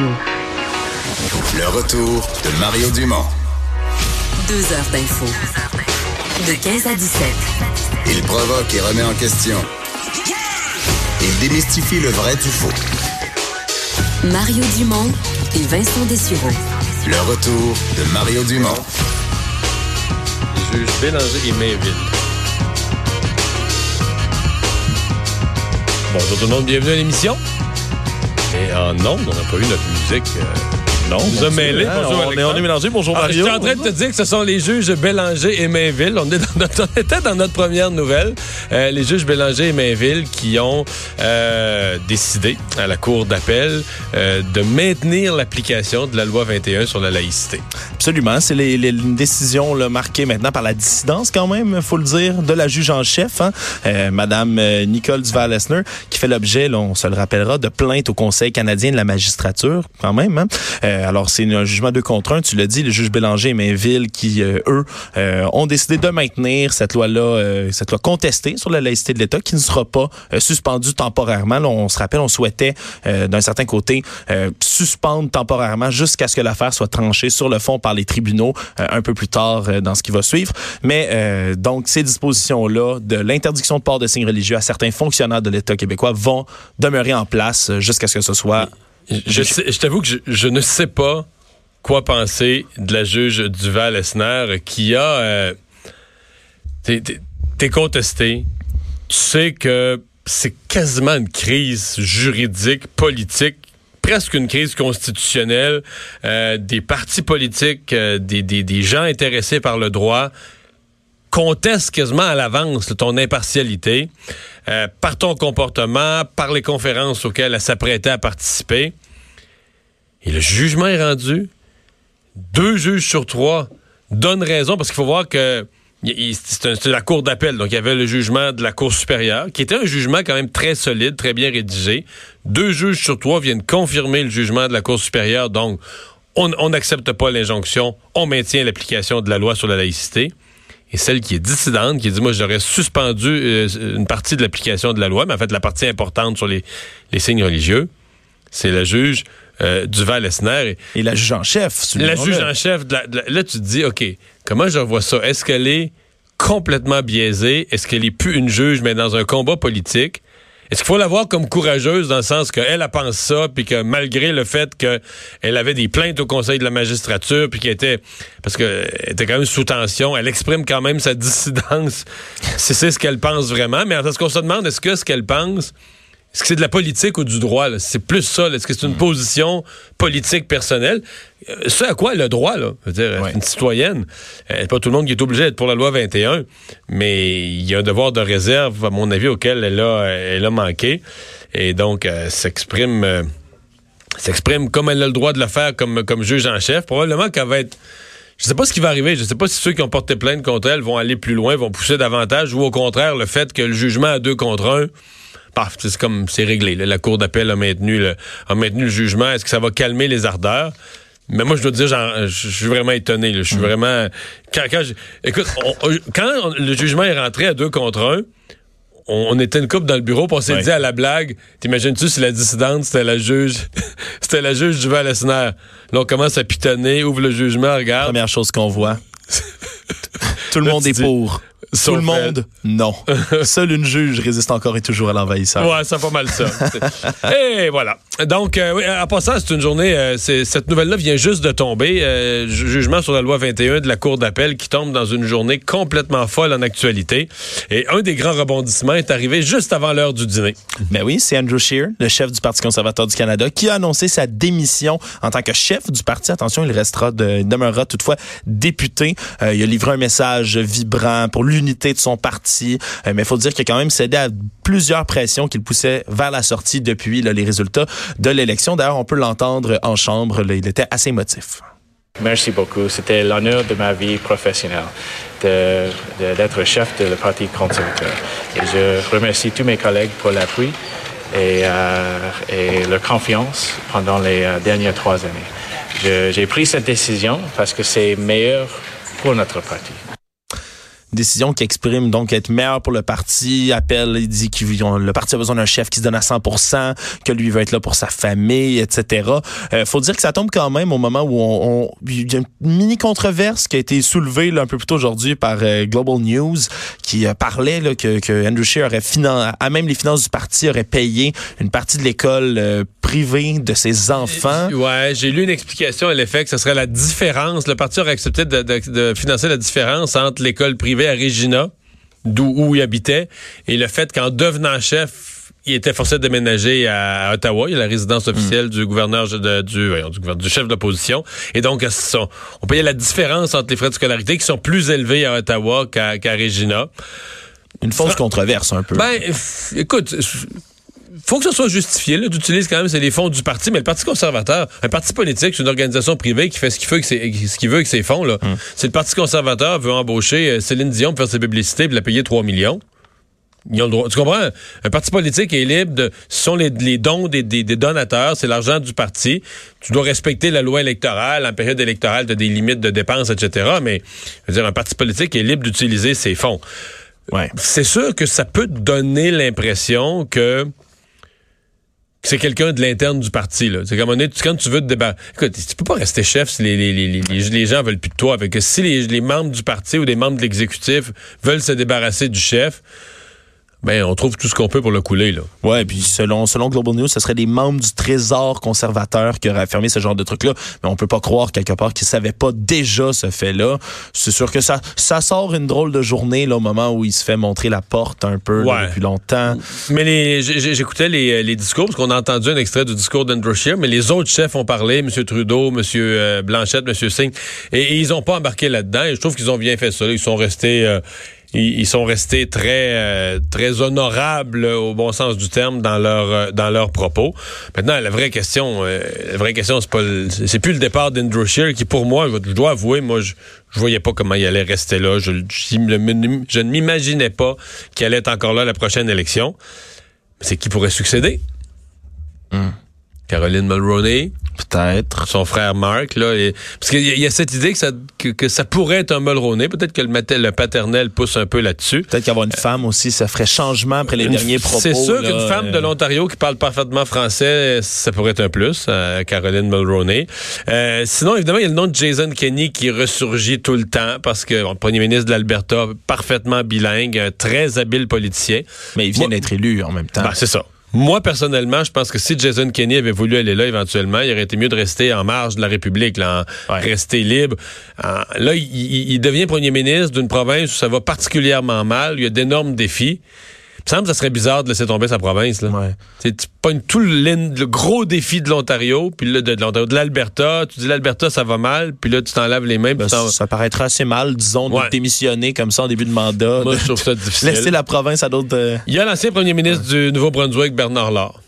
Radio. Le retour de Mario Dumont. Deux heures d'info. De 15 à 17. Il provoque et remet en question. Il démystifie le vrai du faux. Mario Dumont et Vincent Dessureau. Le retour de Mario Dumont. Juge Bélanger et Mainville. Bonjour tout le monde, bienvenue à l'émission. En ondes, on n'a pas eu notre musique. euh, Non, hein, Bonjour, on, est, Alexandre. on est mélangé. Bonjour Ah, Mario. J'étais en train de te dire que ce sont les juges Bélanger et Mainville. On, est dans notre- on était dans notre première nouvelle. Euh, les juges Bélanger et Mainville qui ont euh, décidé à la Cour d'appel euh, de maintenir l'application de la loi 21 sur la laïcité. Absolument. C'est les, les- une décision là, marquée maintenant par la dissidence, quand même, faut le dire, de la juge en chef, hein, Madame Nicole Duval-Lesner, qui fait l'objet, on se le rappellera, de plainte au Conseil canadien de la magistrature, quand même. Hein. Euh, alors, c'est un jugement deux contre un. Tu l'as dit, les juges Bélanger et Mainville qui, euh, eux, euh, ont décidé de maintenir cette loi-là, cette loi contestée sur la laïcité de l'État, qui ne sera pas suspendue temporairement. On se rappelle, on souhaitait, d'un certain côté, suspendre temporairement jusqu'à ce que l'affaire soit tranchée sur le fond par les tribunaux un peu plus tard dans ce qui va suivre. Mais donc, ces dispositions-là de l'interdiction de port de signes religieux à certains fonctionnaires de l'État québécois vont demeurer en place jusqu'à ce que ce soit... Je, t'avoue que je, je ne sais pas quoi penser de la juge Duval-Esner qui a... euh, t'es- t'es t'es contesté. Tu sais que c'est quasiment une crise juridique, politique, presque une crise constitutionnelle. Euh, des partis politiques, euh, des, des, des gens intéressés par le droit contestent quasiment à l'avance ton impartialité euh, par ton comportement, par les conférences auxquelles elle s'apprêtait à participer. Et le jugement est rendu. Deux juges sur trois donnent raison parce qu'il faut voir que c'est la cour d'appel. Donc, il y avait le jugement de la Cour supérieure, qui était un jugement quand même très solide, très bien rédigé. Deux juges sur trois viennent confirmer le jugement de la Cour supérieure. Donc, on on n'accepte pas l'injonction, on maintient l'application de la loi sur la laïcité. Et celle qui est dissidente, qui dit, moi, j'aurais suspendu euh, une partie de l'application de la loi, mais en fait, la partie importante sur les, les signes religieux, c'est la juge euh, Duval-Esner. Et la juge en chef. La juge en chef, de la- de la- là, tu te dis, OK, comment je revois ça? Est-ce qu'elle est complètement biaisée? Est-ce qu'elle est plus une juge, mais dans un combat politique? Est-ce qu'il faut la voir comme courageuse dans le sens qu'elle, elle pense ça, puis que malgré le fait qu'elle avait des plaintes au Conseil de la magistrature, puis qu'elle était, parce qu'elle était quand même sous tension, elle exprime quand même sa dissidence, si c'est ce qu'elle pense vraiment. Mais en ce qu'on se demande, est-ce que ce qu'elle pense, est-ce que c'est de la politique ou du droit? C'est plus ça. Est-ce que c'est une position politique personnelle? Euh, Ce à quoi elle a droit, là. Je veux dire, Ouais. une citoyenne. Euh, pas tout le monde qui est obligé d'être pour la loi 21, mais il y a un devoir de réserve, à mon avis, auquel elle a, elle a manqué. Et donc, euh, s'exprime... euh, s'exprime comme elle a le droit de le faire comme, comme juge en chef. Probablement qu'elle va être... Je sais pas ce qui va arriver. Je sais pas si ceux qui ont porté plainte contre elle vont aller plus loin, vont pousser davantage, ou au contraire, le fait que le jugement à deux contre un, paf, c'est comme c'est réglé. là. La Cour d'appel a maintenu le, a maintenu le jugement. Est-ce que ça va calmer les ardeurs? Mais moi, je dois dire, j'en- je suis vraiment étonné. là. Je suis vraiment. Quand, quand je- écoute, on- on- quand on- le jugement est rentré à deux contre un, on, était une couple dans le bureau, puis on s'est Ouais. dit à la blague, t'imagines-tu si la dissidente, c'était la juge, c'était la juge du Val-Esner. Là, on commence à pitonner, ouvre le jugement, regarde. Première chose qu'on voit. Tout le Là, monde est dis, pour. Tout le monde, non. Seule une juge résiste encore et toujours à l'envahisseur. Ouais, c'est pas mal ça. et voilà. Donc, euh, en passant, c'est une journée, euh, cette nouvelle-là vient juste de tomber. euh, ju- jugement sur la loi 21 de la Cour d'appel qui tombe dans une journée complètement folle en actualité. Et un des grands rebondissements est arrivé juste avant l'heure du dîner. Ben oui, c'est Andrew Scheer, le chef du Parti conservateur du Canada, qui a annoncé sa démission en tant que chef du parti. Attention, il restera de, il demeurera toutefois député. Euh, il a livré un message vibrant pour l'unité l'unité de son parti. Euh, mais il faut dire qu'il a quand même cédé à plusieurs pressions qui le poussaient vers la sortie depuis là, les résultats de l'élection. D'ailleurs, on peut l'entendre en chambre. Là, il était assez émotif. Merci beaucoup. C'était l'honneur de ma vie professionnelle d'être de, d'être chef de le Parti conservateur. Et je remercie tous mes collègues pour l'appui et, euh, et leur confiance pendant les euh, dernières trois années. J'ai pris cette décision parce que c'est meilleur pour notre parti décision qui exprime donc être meilleur pour le parti, appelle, il dit que le parti a besoin d'un chef qui se donne à 100%, que lui veut être là pour sa famille, etc. Euh, faut dire que ça tombe quand même au moment où on, on il y a une mini controverse qui a été soulevée là, un peu plus tôt aujourd'hui par euh, Global News qui euh, parlait là, que, que Andrew Scheer aurait finan à même les finances du parti aurait payé une partie de l'école euh, privée de ses enfants. Ouais, j'ai lu une explication à l'effet que ce serait la différence. Le parti aurait accepté de, de, de financer la différence entre l'école privée à Regina, d'où où il habitait, et le fait qu'en devenant chef, il était forcé de déménager à Ottawa, il y a la résidence mm. officielle du gouverneur de, du, du, chef de l'opposition. Et donc, on payait la différence entre les frais de scolarité qui sont plus élevés à Ottawa qu'à Regina. Une fausse controverse un peu. Ben, écoute, faut que ce soit justifié. d'utiliser quand même, c'est les fonds du parti, mais le Parti conservateur, un parti politique, c'est une organisation privée qui fait ce qu'il veut, ce qu'il veut avec ses fonds. Là. Hum. Si le Parti conservateur veut embaucher euh, Céline Dion pour faire ses publicités et la payer 3 millions, ils ont le droit. Tu comprends? Un parti politique est libre de. Ce sont les, dons des, donateurs, c'est l'argent du parti. Tu dois respecter la loi électorale. En période électorale, tu as des limites de dépenses, etc. Mais, je veux dire, un parti politique est libre d'utiliser ses fonds. Ouais. C'est sûr que ça peut donner l'impression que c'est quelqu'un de l'interne du parti. C'est comme on est, quand tu veux te débarrasser. Écoute, tu peux pas rester chef si les, les, les, les, gens veulent plus de toi. Avec si les, les membres du parti ou des membres de l'exécutif veulent se débarrasser du chef, ben on trouve tout ce qu'on peut pour le couler là. Ouais, puis selon selon Global News, ce serait des membres du Trésor conservateur qui auraient affirmé ce genre de truc là, mais on peut pas croire quelque part qu'ils savaient pas déjà ce fait-là. C'est sûr que ça ça sort une drôle de journée là au moment où il se fait montrer la porte un peu depuis longtemps. Mais j'écoutais les, les discours parce qu'on a entendu un extrait du discours d'Andrew Scheer, mais les autres chefs ont parlé, M. Trudeau, M. Blanchette, M. Singh, et, ils ont pas embarqué là-dedans. Et je trouve qu'ils ont bien fait ça. Ils sont restés euh, ils, sont restés très euh, très honorables au bon sens du terme dans leur euh, dans leurs propos. Maintenant, la vraie question, euh, la vraie question, c'est pas c'est plus le départ d'Andrew Scheer qui, pour moi, je, dois avouer, moi, je, je voyais pas comment il allait rester là. Je, je, ne m'imaginais pas qu'il allait être encore là la prochaine élection. C'est qui pourrait succéder? Hmm. Caroline Mulroney. Peut-être. Son frère Mark, là. parce qu'il y, a cette idée que ça, que, ça pourrait être un Mulroney. Peut-être que le, le paternel pousse un peu là-dessus. Peut-être qu'avoir une femme aussi, ça ferait changement après les derniers propos. C'est sûr qu'une femme de euh, l'Ontario qui parle parfaitement français, ça pourrait être un plus, euh, Caroline Mulroney. Euh, sinon, évidemment, il y a le nom de Jason Kenney qui ressurgit tout le temps parce que le premier ministre de l'Alberta, parfaitement bilingue, un très habile politicien. Mais il vient d'être élu en même temps. Ben, c'est ça. Moi, personnellement, je pense que si Jason Kenney avait voulu aller là éventuellement, il aurait été mieux de rester en marge de la République, là, rester libre. là, il, il, devient premier ministre d'une province où ça va particulièrement mal, il y a d'énormes défis. Il me semble que ça serait bizarre de laisser tomber sa province. Là. Ouais. Tu pognes tout le, le, gros défi de l'Ontario, puis de, de, de l'Alberta. Tu dis l'Alberta, ça va mal, puis là, tu t'en laves les mains. Ben, ça paraîtra assez mal, disons, de démissionner comme ça en début de mandat. Moi, je trouve ça difficile. Laisser la province à d'autres... Euh, Il y a l'ancien premier ministre du Nouveau-Brunswick, Bernard Lard.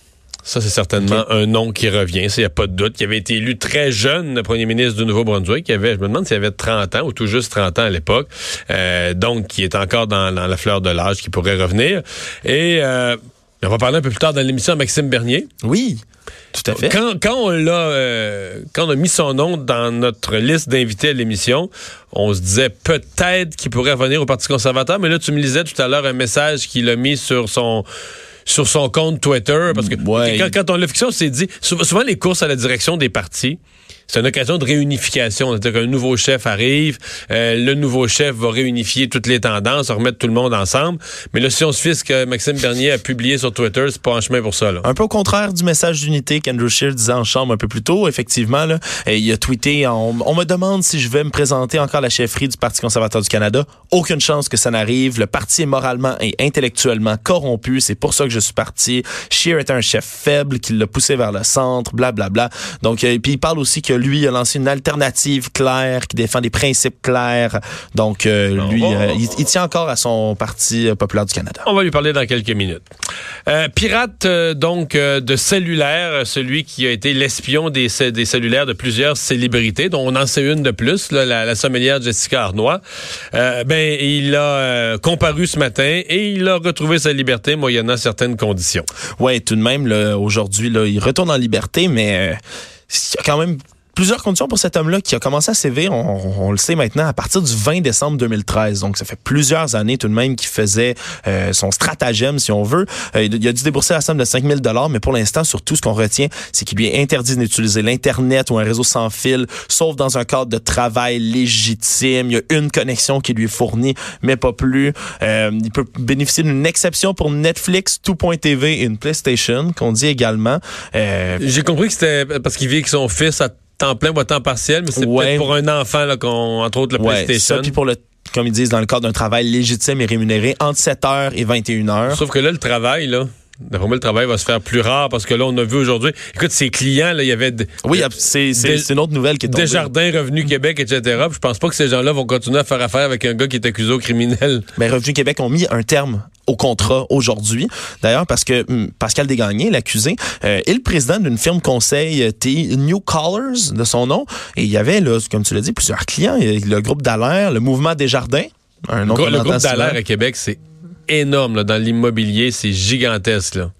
Ça, c'est certainement un nom qui revient, il n'y a pas de doute. Il avait été élu très jeune, le premier ministre du Nouveau-Brunswick. Il avait, je me demande s'il avait 30 ans ou tout juste 30 ans à l'époque. Euh, donc, qui est encore dans, la fleur de l'âge, qui pourrait revenir. Et euh, on va parler un peu plus tard dans l'émission à Maxime Bernier. Oui. Tout à fait. Quand, quand on l'a, euh, quand on a mis son nom dans notre liste d'invités à l'émission, on se disait peut-être qu'il pourrait revenir au Parti conservateur. Mais là, tu me lisais tout à l'heure un message qu'il a mis sur son sur son compte Twitter. Parce que quand, quand, on l'a fixé, on s'est dit, souvent les courses à la direction des partis, c'est une occasion de réunification. C'est-à-dire qu'un nouveau chef arrive, euh, le nouveau chef va réunifier toutes les tendances, remettre tout le monde ensemble. Mais là, si on se fiche ce que Maxime Bernier a publié sur Twitter, c'est pas en chemin pour ça. Là. Un peu au contraire du message d'unité qu'Andrew Scheer disait en chambre un peu plus tôt. Effectivement, là, il a tweeté, on, me demande si je vais me présenter encore à la chefferie du Parti conservateur du Canada. Aucune chance que ça n'arrive. Le parti est moralement et intellectuellement corrompu. C'est pour ça que je suis parti. Scheer est un chef faible qui l'a poussé vers le centre, blablabla. Bla, bla. Donc, euh, puis il parle aussi que lui, il a lancé une alternative claire qui défend des principes clairs. Donc, euh, lui, euh, il, tient encore à son Parti euh, populaire du Canada. On va lui parler dans quelques minutes. Euh, pirate donc de cellulaire, celui qui a été l'espion des, des cellulaires de plusieurs célébrités, dont on en sait une de plus, là, la, la sommelière Jessica Arnois. Ben, il a comparu ce matin et il a retrouvé sa liberté moyennant certaines conditions. Ouais, tout de même, aujourd'hui, il retourne en liberté, mais il y a quand même plusieurs conditions pour cet homme-là qui a commencé à sévir, on, on le sait maintenant, à partir du 20 décembre 2013. Donc, ça fait plusieurs années tout de même qu'il faisait euh, son stratagème, si on veut. Euh, il a dû débourser la somme de 5000 dollars, mais pour l'instant, surtout, ce qu'on retient, c'est qu'il lui est interdit d'utiliser l'Internet ou un réseau sans fil, sauf dans un cadre de travail légitime. Il y a une connexion qui lui est fournie, mais pas plus. Euh, il peut bénéficier d'une exception pour Netflix, Tout.tv et une PlayStation, qu'on dit également. Euh, J'ai compris que c'était parce qu'il vit avec son fils à temps plein ou à temps partiel, mais c'est Ouais. peut-être pour un enfant, là, qu'on, entre autres, le ouais, PlayStation. ça, puis pour le comme ils disent, dans le cadre d'un travail légitime et rémunéré entre 7h et 21h. Sauf que là, le travail, là, d'après moi, le travail va se faire plus rare parce que là, on a vu aujourd'hui. Écoute, ses clients, là, il y avait Oui, c'est une autre nouvelle qui est tombée. Desjardins, Revenu Québec, etc. Puis je pense pas que ces gens-là vont continuer à faire affaire avec un gars qui est accusé au criminel. Ben, Revenu Québec ont mis un terme au contrat aujourd'hui. D'ailleurs, parce que hum, Pascal Desgagnés, l'accusé, euh, est le président d'une firme conseil euh, T New Callers, de son nom. Et il y avait, là, comme tu l'as dit, plusieurs clients. Il y a Le groupe Dallaire, le mouvement Desjardins. Un nom Le, groupe. Dallaire à Québec, c'est énorme là, dans l'immobilier, c'est gigantesque. Là.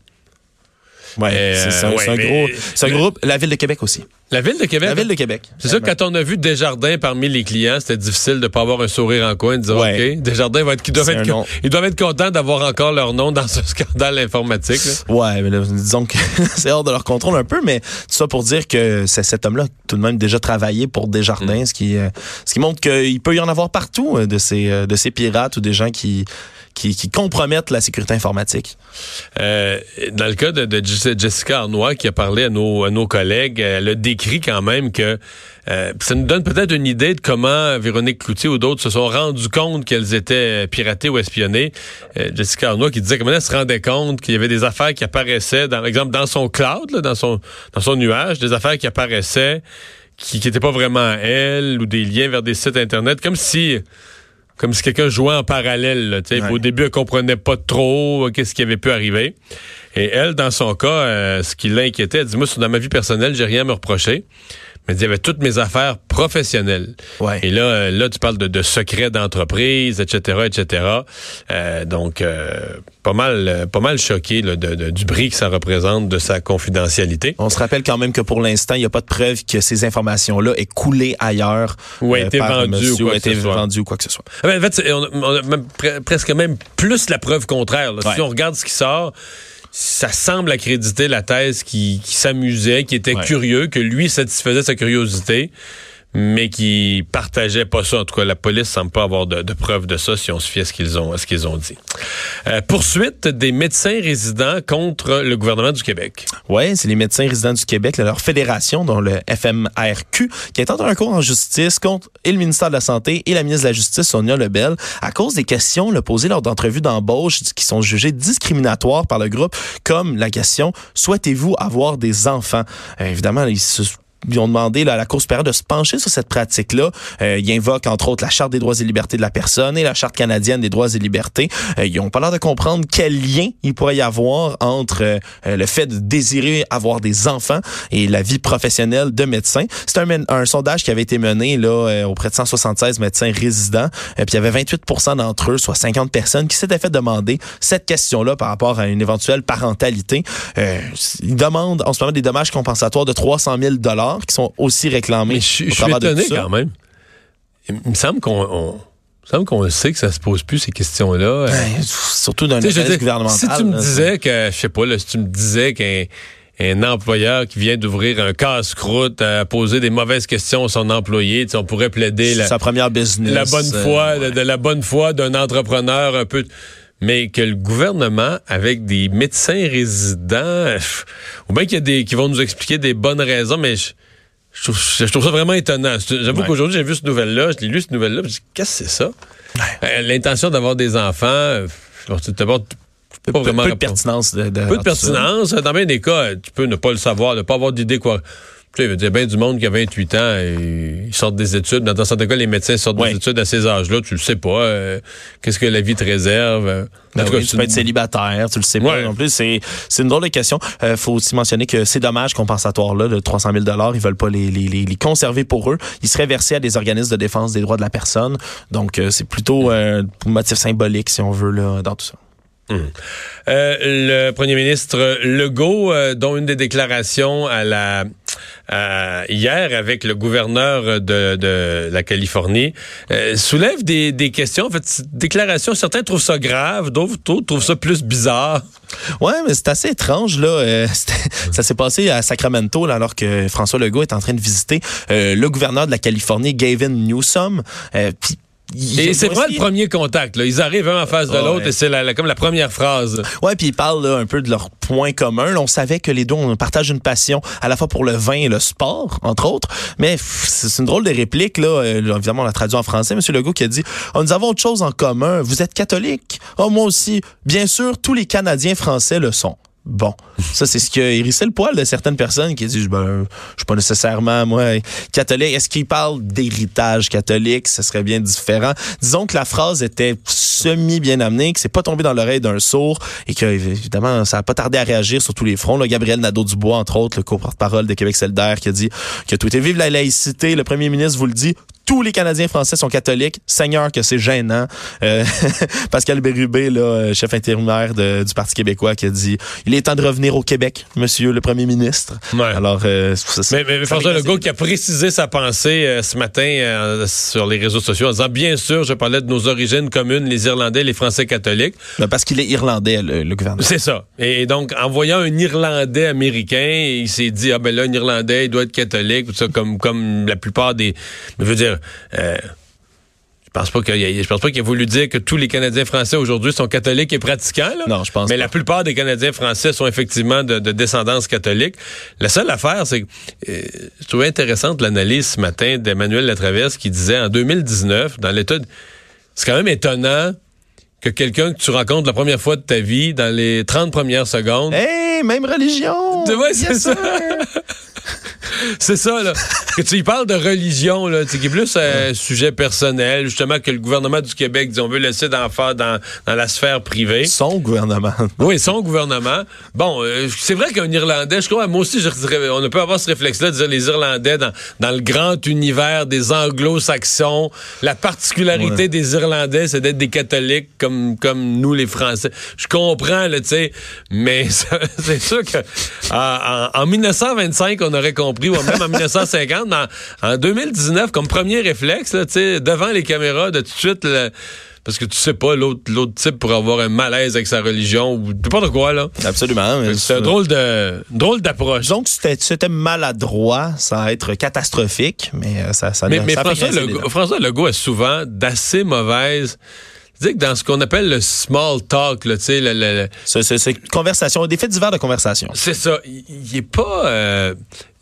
Ouais, Euh, c'est ouais, un gros, c'est un groupe. La ville de Québec aussi. La ville de Québec? La ville de Québec. C'est sûr que quand on a vu Desjardins parmi les clients, c'était difficile de pas avoir un sourire en coin, de dire Ouais. OK, Desjardins va être, ils doivent être, ils doivent être contents d'avoir encore leur nom dans ce scandale informatique. là. Ouais, mais là, disons que c'est hors de leur contrôle un peu, mais tout ça pour dire que c'est cet homme-là tout de même déjà travaillé pour Desjardins, ce qui euh, ce qui montre qu'il peut y en avoir partout euh, de ces euh, de ces pirates ou des gens qui qui, compromettent la sécurité informatique. Euh, dans le cas de, de Jess- Jessica Arnois qui a parlé à nos, à nos collègues, elle a décrit quand même que euh, ça nous donne peut-être une idée de comment Véronique Cloutier ou d'autres se sont rendus compte qu'elles étaient piratées ou espionnées. Euh, Jessica Arnois qui disait comment elle se rendait compte qu'il y avait des affaires qui apparaissaient, dans exemple dans son cloud, dans son dans son nuage, des affaires qui apparaissaient qui n'étaient pas vraiment elle ou des liens vers des sites internet, comme si comme si quelqu'un jouait en parallèle. là. Ouais. Au début, elle comprenait pas trop euh, qu'est-ce qui avait pu arriver. Et elle, dans son cas, euh, ce qui l'inquiétait, elle dit, moi, dans ma vie personnelle, j'ai rien à me reprocher. Mais dit, il y avait toutes mes affaires professionnelles. Ouais. Et là, euh, là, tu parles de, de secrets d'entreprise, etc., etc. Euh, donc, euh, pas mal, euh, pas mal choqué là, de- de- du bris que ça représente de sa confidentialité. On se rappelle quand même que pour l'instant, il n'y a pas de preuve que ces informations-là aient coulé ailleurs. Ou a été par vendues ou quoi que été ce soit. vendues ou quoi que ce soit. Ah ben, en fait, on a, on a même pre- presque même plus la preuve contraire. là. Ouais. Si on regarde ce qui sort, ça semble accréditer la thèse qui, qui s'amusait, qui était Ouais. curieux, que lui satisfaisait sa curiosité, mais qui partageait pas ça. En tout cas, la police semble pas avoir de, de preuves de ça si on se fie à ce qu'ils ont, à ce qu'ils ont dit. Euh, poursuite des médecins résidents contre le gouvernement du Québec. Ouais, c'est les médecins résidents du Québec, leur fédération, dont le FMRQ, qui a tenté un cours en justice contre et le ministère de la Santé et la ministre de la Justice, Sonia Lebel, à cause des questions posées lors d'entrevues d'embauche qui sont jugées discriminatoires par le groupe, comme la question « Souhaitez-vous avoir des enfants? Euh, Évidemment, ils se ils ont demandé là, à la Cour supérieure de se pencher sur cette pratique-là. Euh, ils invoquent entre autres la Charte des droits et libertés de la personne et la Charte canadienne des droits et libertés. Euh, ils ont pas l'air de comprendre quel lien il pourrait y avoir entre euh, le fait de désirer avoir des enfants et la vie professionnelle de médecin. C'est un, un sondage qui avait été mené là euh, auprès de 176 médecins résidents. Euh, puis il y avait 28% d'entre eux, soit 50 personnes, qui s'étaient fait demander cette question-là par rapport à une éventuelle parentalité. Euh, ils demandent en ce moment des dommages compensatoires de 300 000 dollars qui sont aussi réclamés. Mais je, suis- je étonné quand même. Il me semble qu'on semble qu'on sait que ça se pose plus ces questions-là. Euh, Ben, surtout veux organisme dire, gouvernemental. Si tu me disais que, je sais pas, là, si tu me disais qu'un un employeur qui vient d'ouvrir un casse-croûte à poser des mauvaises questions à son employé, on pourrait plaider la, sa première business. la bonne euh, foi, ouais. de, de la bonne foi d'un entrepreneur un peu. Mais que le gouvernement, avec des médecins résidents, ou bien qu'il y a des qui vont nous expliquer des bonnes raisons, mais je, je trouve, je trouve ça vraiment étonnant. J'avoue Ouais. qu'aujourd'hui, j'ai vu cette nouvelle-là, je l'ai lu cette nouvelle-là, je me dis, qu'est-ce que c'est ça? Euh, L'intention d'avoir des enfants, d'abord peu, pas peu- vraiment peu de pertinence. De, de- peu de pertinence. Dans bien des cas, tu peux ne pas le savoir, ne pas avoir d'idée quoi. Tu sais, il veut dire, bien du monde qui a 28 ans, et ils sortent des études. Dans certains cas, les médecins sortent des études à ces âges-là. Tu le sais pas. euh, Qu'est-ce que la vie te réserve? euh. En Ben tout cas, oui, tu peux une- être célibataire, tu le sais pas non plus. C'est une drôle de question. Euh, faut aussi mentionner que ces dommages compensatoires là de 300 000 dollars, ils veulent pas les, les, les, les conserver pour eux. Ils seraient versés à des organismes de défense des droits de la personne. Donc euh, c'est plutôt euh, un motif symbolique si on veut là dans tout ça. Euh, le premier ministre Legault, euh, dont une des déclarations à la à- hier avec le gouverneur de, la Californie, euh, soulève des, questions. En fait, déclaration, certains trouvent ça grave, d'autres trouvent ça plus bizarre. Ouais, mais c'est assez étrange là. Euh, ça s'est passé à Sacramento là, alors que François Legault est en train de visiter euh, le gouverneur de la Californie, Gavin Newsom. Euh, Et c'est vraiment aussi- le premier contact. Là? Ils arrivent un en face de Ah, l'autre ouais. et c'est la- la- comme la première phrase. Ouais, puis ils parlent là, un peu de leurs points communs. Là, on savait que les deux on partage une passion à la fois pour le vin et le sport, entre autres. Mais c'est une drôle de réplique là. Euh, évidemment, on l'a traduit en français. Monsieur Legault qui a dit oh, "Nous avons autre chose en commun. Vous êtes catholique Oh, moi aussi. Bien sûr, tous les Canadiens français le sont." Bon, ça c'est ce qui a hérissé le poil de certaines personnes qui disent ben je suis pas nécessairement moi catholique. Est-ce qu'il parle d'héritage catholique? Ce serait bien différent. Disons que la phrase était semi bien amenée, que c'est pas tombé dans l'oreille d'un sourd et que évidemment ça a pas tardé à réagir sur tous les fronts. Là, Gabriel Nadeau-Dubois entre autres, le co-porte-parole de Québec solidaire, qui a dit que tout est vive la laïcité. Le premier ministre vous le dit. Tous les Canadiens français sont catholiques. Seigneur, que c'est gênant. Euh, Pascal Bérubé, là, euh, chef intérimaire de- du Parti québécois, qui a dit il est temps de revenir au Québec, monsieur le premier ministre. Ouais. Alors, euh, ça- Mais, mais ça François Legault qui a précisé sa pensée euh, ce matin euh, sur les réseaux sociaux en disant bien sûr, je parlais de nos origines communes, les Irlandais, les Français catholiques. Ben, parce qu'il est irlandais, le, le gouvernement. C'est ça. Et donc, en voyant un Irlandais américain, il s'est dit, ah ben là, un Irlandais, il doit être catholique, tout ça, comme, comme la plupart des... Mais je veux dire... euh, je pense pas qu'il je pense pas qu'il a voulu dire que tous les Canadiens français aujourd'hui sont catholiques et pratiquants. Là. Non, je pense Mais pas. la plupart des Canadiens français sont effectivement de, de descendance catholique. La seule affaire, c'est que euh, je trouvais intéressante l'analyse ce matin d'Emmanuel Latraverse qui disait en 2019, dans l'état, de- c'est quand même étonnant que quelqu'un que tu rencontres la première fois de ta vie, dans les 30 premières secondes, Hey, même religion! Tu vois, c'est Yes, ça. C'est ça, là. que tu y parles de religion, là, tu sais, qui est plus un sujet personnel, justement, que le gouvernement du Québec dit on veut laisser d'en faire dans, dans la sphère privée. Son gouvernement. Oui, son gouvernement. Bon, euh, c'est vrai qu'un Irlandais, je crois, moi aussi, je dirais, on ne peut avoir ce réflexe-là de dire les Irlandais dans, dans le grand univers des anglo-saxons. La particularité Ouais. des Irlandais, c'est d'être des catholiques comme, comme nous, les Français. Je comprends, là, tu sais, mais c'est sûr que en, en- en 1925, on aurait compris, ou même en 1950, dans- en 2019, comme premier réflexe, là, devant les caméras, de tout de suite, parce que tu sais pas, l'autre l'autre type pourrait avoir un malaise avec sa religion ou n'importe quoi, là. Absolument. C'est un drôle de drôle d'approche. Que c'était c'était maladroit sans être catastrophique, mais euh, ça, ça, Mais, ça mais François, Legault. François Legault a souvent d'assez mauvaises. Que dans ce qu'on appelle le small talk, là, tu sais, le- le- le- C'est- conversation, des faits divers de conversation. c'est ça. Il il est pas. euh,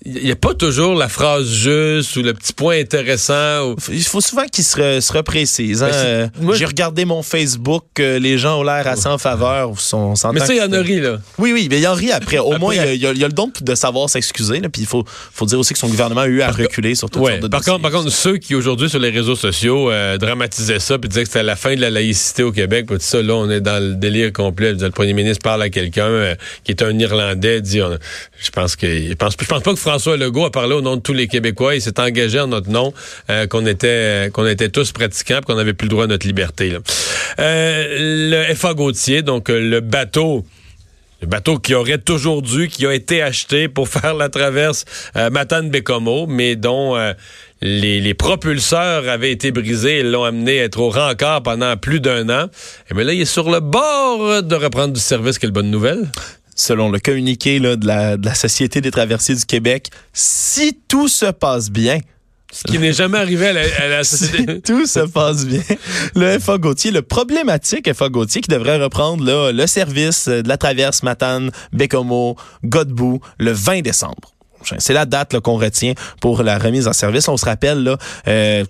il n'y a pas toujours la phrase juste ou le petit point intéressant. ou- Il faut souvent qu'il se, re- se reprécise. hein. Euh, moi, J'ai regardé mon Facebook, euh, les gens ont l'air assez en faveur. On s'entend Mais ça, il y en a ri, là. Oui, oui, mais il en rit après. Au Après. moins, il y, a, y y le don de savoir s'excuser. Puis il faut, faut dire aussi que son gouvernement a eu à reculer sur toutes Ouais. sortes de Par dossiers. contre, par contre, ceux qui aujourd'hui sur les réseaux sociaux euh, dramatisaient ça puis disaient que c'était la fin de la laïcité au Québec, puis tout ça, là, on est dans le délire complet. Le premier ministre parle à quelqu'un qui est un Irlandais, dit, on- je pense que, je pense, je pense pas que François Legault a parlé au nom de tous les Québécois. Il s'est engagé en notre nom euh, qu'on était, qu'on était tous pratiquants, qu'on avait plus le droit à notre liberté. Euh, le FA Gauthier, donc euh, le bateau. Le bateau qui aurait toujours dû, qui a été acheté pour faire la traverse euh, Matane-Bécomo, mais dont les, propulseurs avaient été brisés et l'ont amené à être au rencard pendant plus d'un an. Et bien là, il est sur le bord de reprendre du service. Quelle bonne nouvelle. Selon le communiqué là, de, la, de la Société des traversiers du Québec, si tout se passe bien, Ce qui n'est jamais arrivé à la, à la Si société. tout se passe bien. Le FA Gauthier, le problématique FA Gauthier qui devrait reprendre là, le service de la traverse Matane, Bécomo, Godbout le 20 décembre. C'est la date qu'on retient pour la remise en service. On se rappelle là, euh,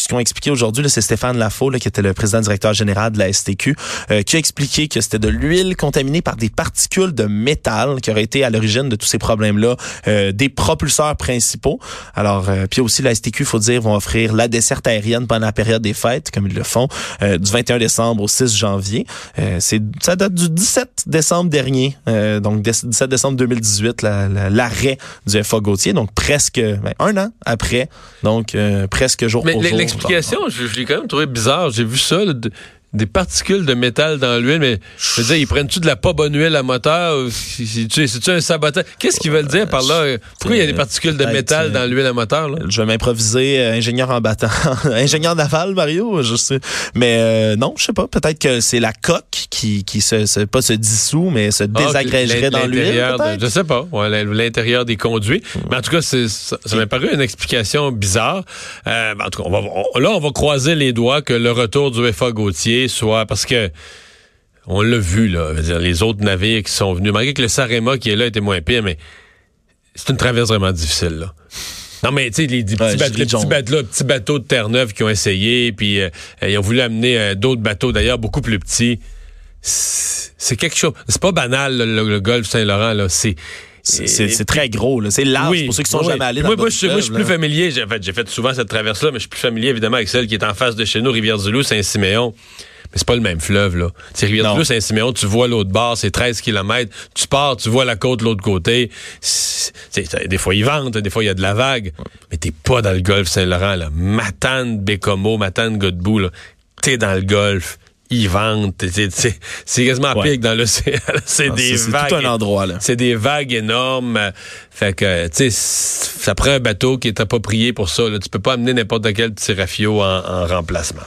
ce qu'on a expliqué aujourd'hui, c'est Stéphane Lafaux, là, qui était le président directeur général de la STQ, euh, qui a expliqué que c'était de l'huile contaminée par des particules de métal qui auraient été à l'origine de tous ces problèmes-là, euh, des propulseurs principaux. Alors, euh, puis aussi la STQ, faut dire, vont offrir la desserte aérienne pendant la période des fêtes, comme ils le font, euh, du 21 décembre au 6 janvier. Euh, c'est ça date du 17 décembre dernier, euh, donc 17 décembre 2018, la- la- l'arrêt du FA Gauthier, donc presque ben, un an après, donc euh, presque jour Mais pour jour. L'explication, je, l'ai quand même trouvé bizarre. J'ai vu ça, de- des particules de métal dans l'huile, mais je veux dire, ils prennent-tu de la pas bonne huile à moteur? C'est-tu un sabotage? Qu'est-ce qu'ils veulent dire par là? Pourquoi il y a des particules de métal euh, dans l'huile à moteur? Là? Je vais m'improviser euh, ingénieur en battant. ingénieur naval, Mario, je sais. Mais euh, non, je sais pas. Peut-être que c'est la coque qui, qui se, se- pas se dissout, mais se Ah, désagrégerait dans l'huile. Je sais pas. Ouais, l'in- l'intérieur des conduits. Mais en tout cas, c'est- ça, ça m'a paru une explication bizarre. Euh, ben, en tout cas, on va, on- là, on va croiser les doigts que le retour du FA Gauthier soit parce que on l'a vu là. Dire, les autres navires qui sont venus, malgré que le Sarema qui est là était moins pire, mais c'est une traverse vraiment difficile là. Non, mais tu sais, les, petits, Ouais, bateaux, les petits jaune. bateaux, là, petits bateaux de Terre-Neuve qui ont essayé, puis euh, ils ont voulu amener euh, d'autres bateaux, d'ailleurs, beaucoup plus petits. C'est quelque chose. C'est pas banal, là, le, le golfe Saint-Laurent, là. C'est. Très gros. là. C'est large pour ceux qui sont oui. jamais allés dans moi, je, moi, je suis plus familier. J'ai en fait, j'ai fait souvent cette traverse-là, mais je suis plus familier, évidemment, avec celle qui est en face de chez nous, Rivière-du-Loup, Saint-Siméon. Mais c'est pas le même fleuve, là. C'est Rivière-du-Loup. Saint-Siméon, tu vois l'autre bord, c'est 13 km. Tu pars, tu vois la côte de l'autre côté. Des fois, ils vendent, des fois, il y a de la vague. Mais t'es pas dans le golfe Saint-Laurent, là. Matane, Bécomo, Matane, Godbout, là. T'es dans le golfe. Ils vendent. C'est quasiment Ouais. que dans l'océan. C'est Ah, des c'est- c'est vagues. tout un endroit, là. C'est des vagues énormes. Fait que, tu sais, ça prend un bateau qui est approprié pour ça. Là. Tu peux pas amener n'importe quel petit rafio en, en remplacement.